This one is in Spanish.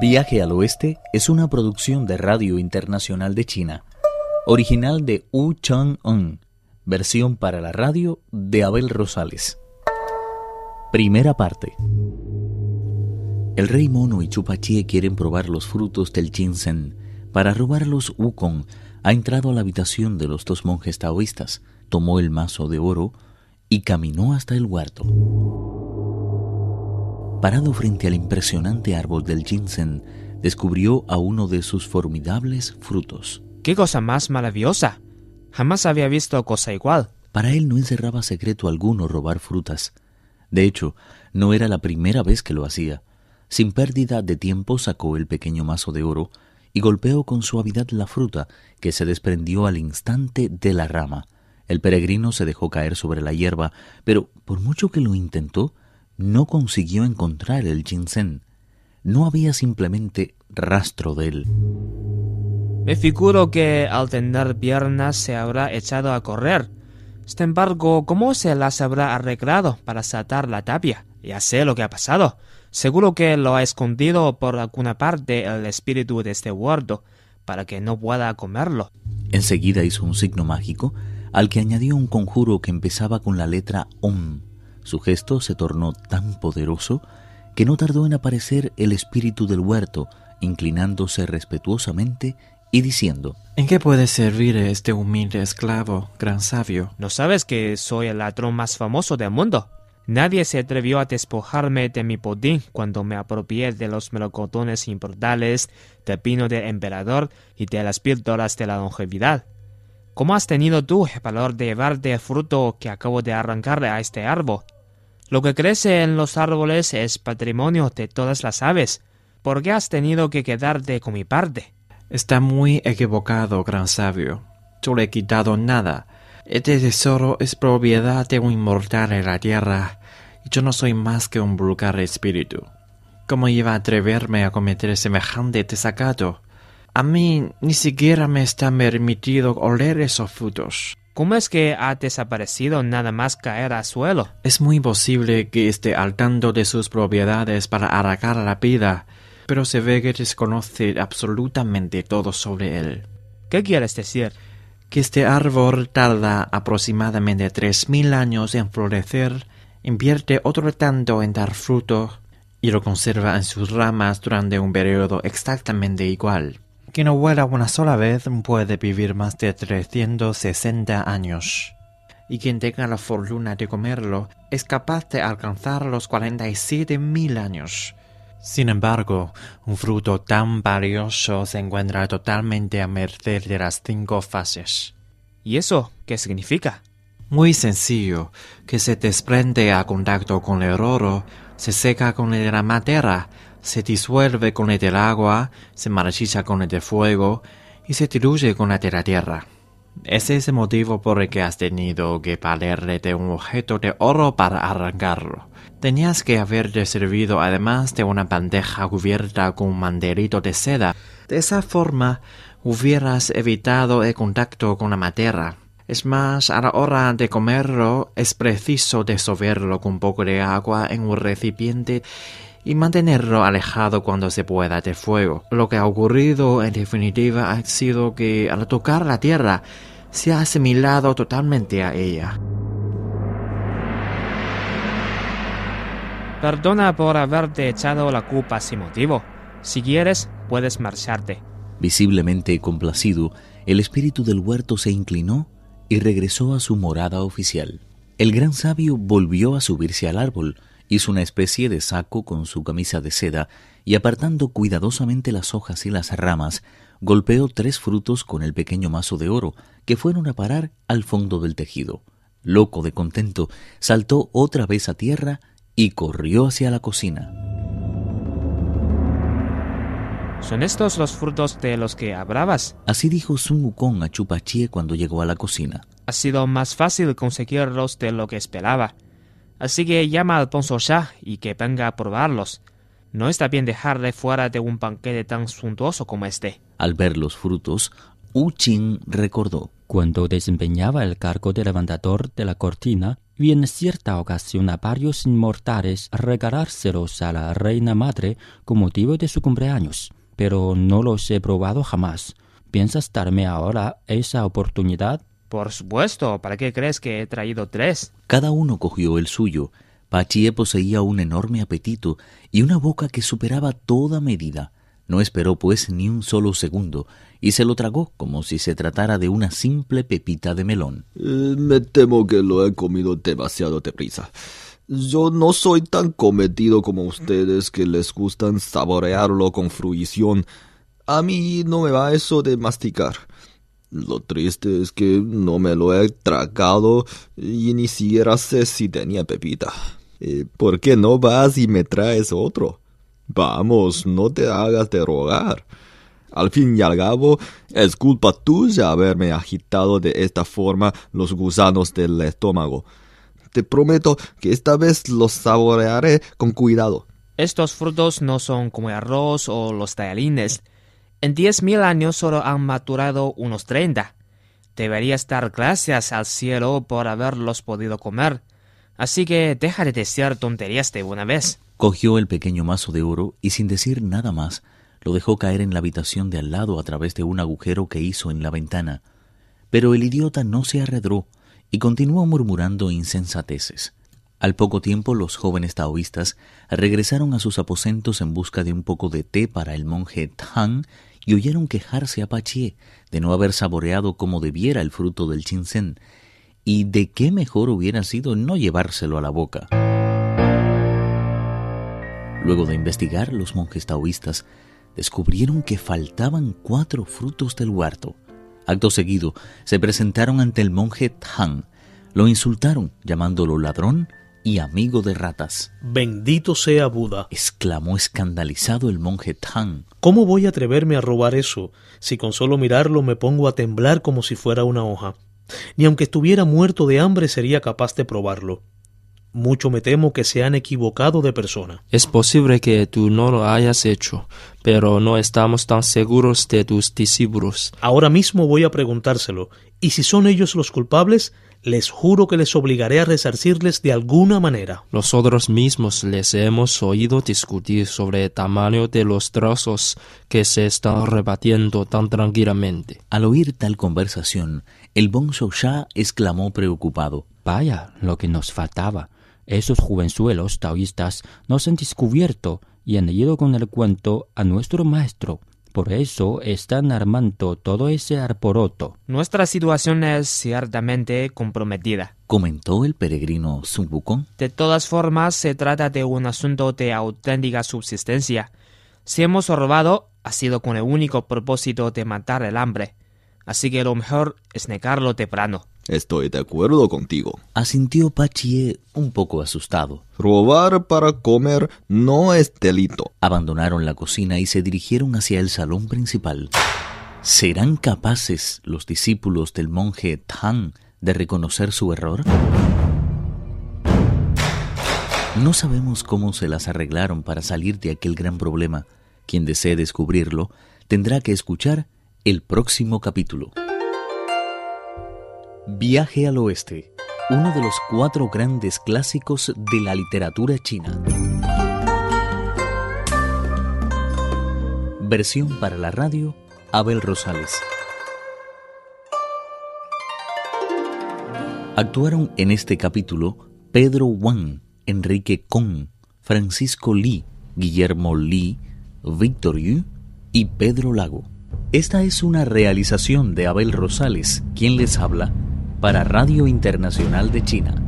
Viaje al Oeste es una producción de Radio Internacional de China, original de Wu Chang-un, versión para la radio de Abel Rosales. Primera parte. El rey mono y Chupachie quieren probar los frutos del ginseng. Para robarlos, Wukong ha entrado a la habitación de los dos monjes taoístas, tomó el mazo de oro y caminó hasta el huerto. Parado frente al impresionante árbol del ginseng, descubrió a uno de sus formidables frutos. ¡Qué cosa más maravillosa! Jamás había visto cosa igual. Para él no encerraba secreto alguno robar frutas. De hecho, no era la primera vez que lo hacía. Sin pérdida de tiempo sacó el pequeño mazo de oro y golpeó con suavidad la fruta, que se desprendió al instante de la rama. El peregrino se dejó caer sobre la hierba, pero por mucho que lo intentó, no consiguió encontrar el ginseng. No había simplemente rastro de él. Me figuro que al tener piernas se habrá echado a correr. Sin embargo, ¿cómo se las habrá arreglado para saltar la tapia? Ya sé lo que ha pasado. Seguro que lo ha escondido por alguna parte el espíritu de este huerto, para que no pueda comerlo. Enseguida hizo un signo mágico, al que añadió un conjuro que empezaba con la letra Om. Su gesto se tornó tan poderoso que no tardó en aparecer el espíritu del huerto, inclinándose respetuosamente y diciendo ¿En qué puede servir este humilde esclavo, gran sabio? ¿No sabes que soy el ladrón más famoso del mundo? Nadie se atrevió a despojarme de mi poder cuando me apropié de los melocotones importales, del pino del emperador y de las píldoras de la longevidad. ¿Cómo has tenido tú el valor de llevarte el fruto que acabo de arrancarle a este árbol? Lo que crece en los árboles es patrimonio de todas las aves. ¿Por qué has tenido que quedarte con mi parte? Está muy equivocado, gran sabio. Yo le he quitado nada. Este tesoro es propiedad de un inmortal en la tierra, y yo no soy más que un vulgar espíritu. ¿Cómo iba a atreverme a cometer semejante desacato? A mí ni siquiera me está permitido oler esos frutos. ¿Cómo es que ha desaparecido nada más caer al suelo? Es muy posible que esté al tanto de sus propiedades para arrancar la vida, pero se ve que desconoce absolutamente todo sobre él. ¿Qué quieres decir? Que este árbol tarda aproximadamente tres mil años en florecer, invierte otro tanto en dar fruto y lo conserva en sus ramas durante un periodo exactamente igual. Quien no vuela una sola vez puede vivir más de 360 años. Y quien tenga la fortuna de comerlo es capaz de alcanzar los 47 mil años. Sin embargo, un fruto tan valioso se encuentra totalmente a merced de las cinco fases. ¿Y eso qué significa? Muy sencillo, que se desprende a contacto con el oro, se seca con el de la madera, se disuelve con el del agua, se marchita con el del fuego y se diluye con el de la tierra. Ese es el motivo por el que has tenido que valerle de un objeto de oro para arrancarlo. Tenías que haberte servido además de una bandeja cubierta con un manderito de seda. De esa forma hubieras evitado el contacto con la madera. Es más, a la hora de comerlo es preciso disolverlo con un poco de agua en un recipiente y mantenerlo alejado cuando se pueda del fuego. Lo que ha ocurrido en definitiva ha sido que al tocar la tierra se ha asimilado totalmente a ella. Perdona por haberte echado la culpa sin motivo. Si quieres, puedes marcharte. Visiblemente complacido, el espíritu del huerto se inclinó y regresó a su morada oficial. El gran sabio volvió a subirse al árbol, hizo una especie de saco con su camisa de seda y apartando cuidadosamente las hojas y las ramas, golpeó tres frutos con el pequeño mazo de oro que fueron a parar al fondo del tejido. Loco de contento, saltó otra vez a tierra y corrió hacia la cocina. ¿Son estos los frutos de los que hablabas? Así dijo Sun Wukong a Chupachie cuando llegó a la cocina. Ha sido más fácil conseguirlos de lo que esperaba. Así que llama al Ponzo Shah y que venga a probarlos. No está bien dejarle fuera de un banquete tan suntuoso como este. Al ver los frutos, Wu Qing recordó. Cuando desempeñaba el cargo de levantador de la cortina, vi en cierta ocasión a varios inmortales regalárselos a la reina madre con motivo de su cumpleaños, pero no los he probado jamás. ¿Piensas darme ahora esa oportunidad? Por supuesto, ¿para qué crees que he traído tres? Cada uno cogió el suyo. Pachie poseía un enorme apetito y una boca que superaba toda medida. No esperó pues ni un solo segundo y se lo tragó como si se tratara de una simple pepita de melón. Eh, me temo que lo he comido demasiado deprisa. Yo no soy tan cometido como ustedes que les gustan saborearlo con fruición. A mí no me va eso de masticar. Lo triste es que no me lo he tragado y ni siquiera sé si tenía pepita. Eh, ¿Por qué no vas y me traes otro? Vamos, no te hagas de rogar. Al fin y al cabo, es culpa tuya haberme agitado de esta forma los gusanos del estómago. Te prometo que esta vez los saborearé con cuidado. Estos frutos no son como el arroz o los tallarines. En diez mil años solo han maturado unos treinta. Deberías dar gracias al cielo por haberlos podido comer. Así que deja de decir tonterías de una vez. Cogió el pequeño mazo de oro y sin decir nada más, lo dejó caer en la habitación de al lado a través de un agujero que hizo en la ventana. Pero el idiota no se arredró y continuó murmurando insensateces. Al poco tiempo los jóvenes taoístas regresaron a sus aposentos en busca de un poco de té para el monje Tang y oyeron quejarse a Pachie de no haber saboreado como debiera el fruto del chinsen, y de qué mejor hubiera sido no llevárselo a la boca. Luego de investigar, los monjes taoístas descubrieron que faltaban cuatro frutos del huerto. Acto seguido, se presentaron ante el monje Tang, lo insultaron llamándolo ladrón y amigo de ratas. Bendito sea Buda, exclamó escandalizado el monje Tang. ¿Cómo voy a atreverme a robar eso si con solo mirarlo me pongo a temblar como si fuera una hoja? Ni aunque estuviera muerto de hambre sería capaz de probarlo mucho me temo que se han equivocado de persona. Es posible que tú no lo hayas hecho, pero no estamos tan seguros de tus discípulos. Ahora mismo voy a preguntárselo, y si son ellos los culpables, les juro que les obligaré a resarcirles de alguna manera. Nosotros mismos les hemos oído discutir sobre el tamaño de los trozos que se están rebatiendo tan tranquilamente. Al oír tal conversación, el bonzo Shah exclamó preocupado. Vaya, lo que nos faltaba. Esos jovenzuelos taoístas nos han descubierto y han ido con el cuento a nuestro maestro. Por eso están armando todo ese arporoto. Nuestra situación es ciertamente comprometida, comentó el peregrino Sun Wukong. De todas formas, se trata de un asunto de auténtica subsistencia. Si hemos robado, ha sido con el único propósito de matar el hambre. Así que lo mejor es negarlo temprano. Estoy de acuerdo contigo. Asintió Pachie un poco asustado. Robar para comer no es delito. Abandonaron la cocina y se dirigieron hacia el salón principal. ¿Serán capaces los discípulos del monje Tang de reconocer su error? No sabemos cómo se las arreglaron para salir de aquel gran problema. Quien desee descubrirlo tendrá que escuchar el próximo capítulo. Viaje al Oeste, uno de los cuatro grandes clásicos de la literatura china. Versión para la radio, Abel Rosales. Actuaron en este capítulo Pedro Wang, Enrique Kong, Francisco Li, Guillermo Li, Víctor Yu y Pedro Lago. Esta es una realización de Abel Rosales, quien les habla para Radio Internacional de China.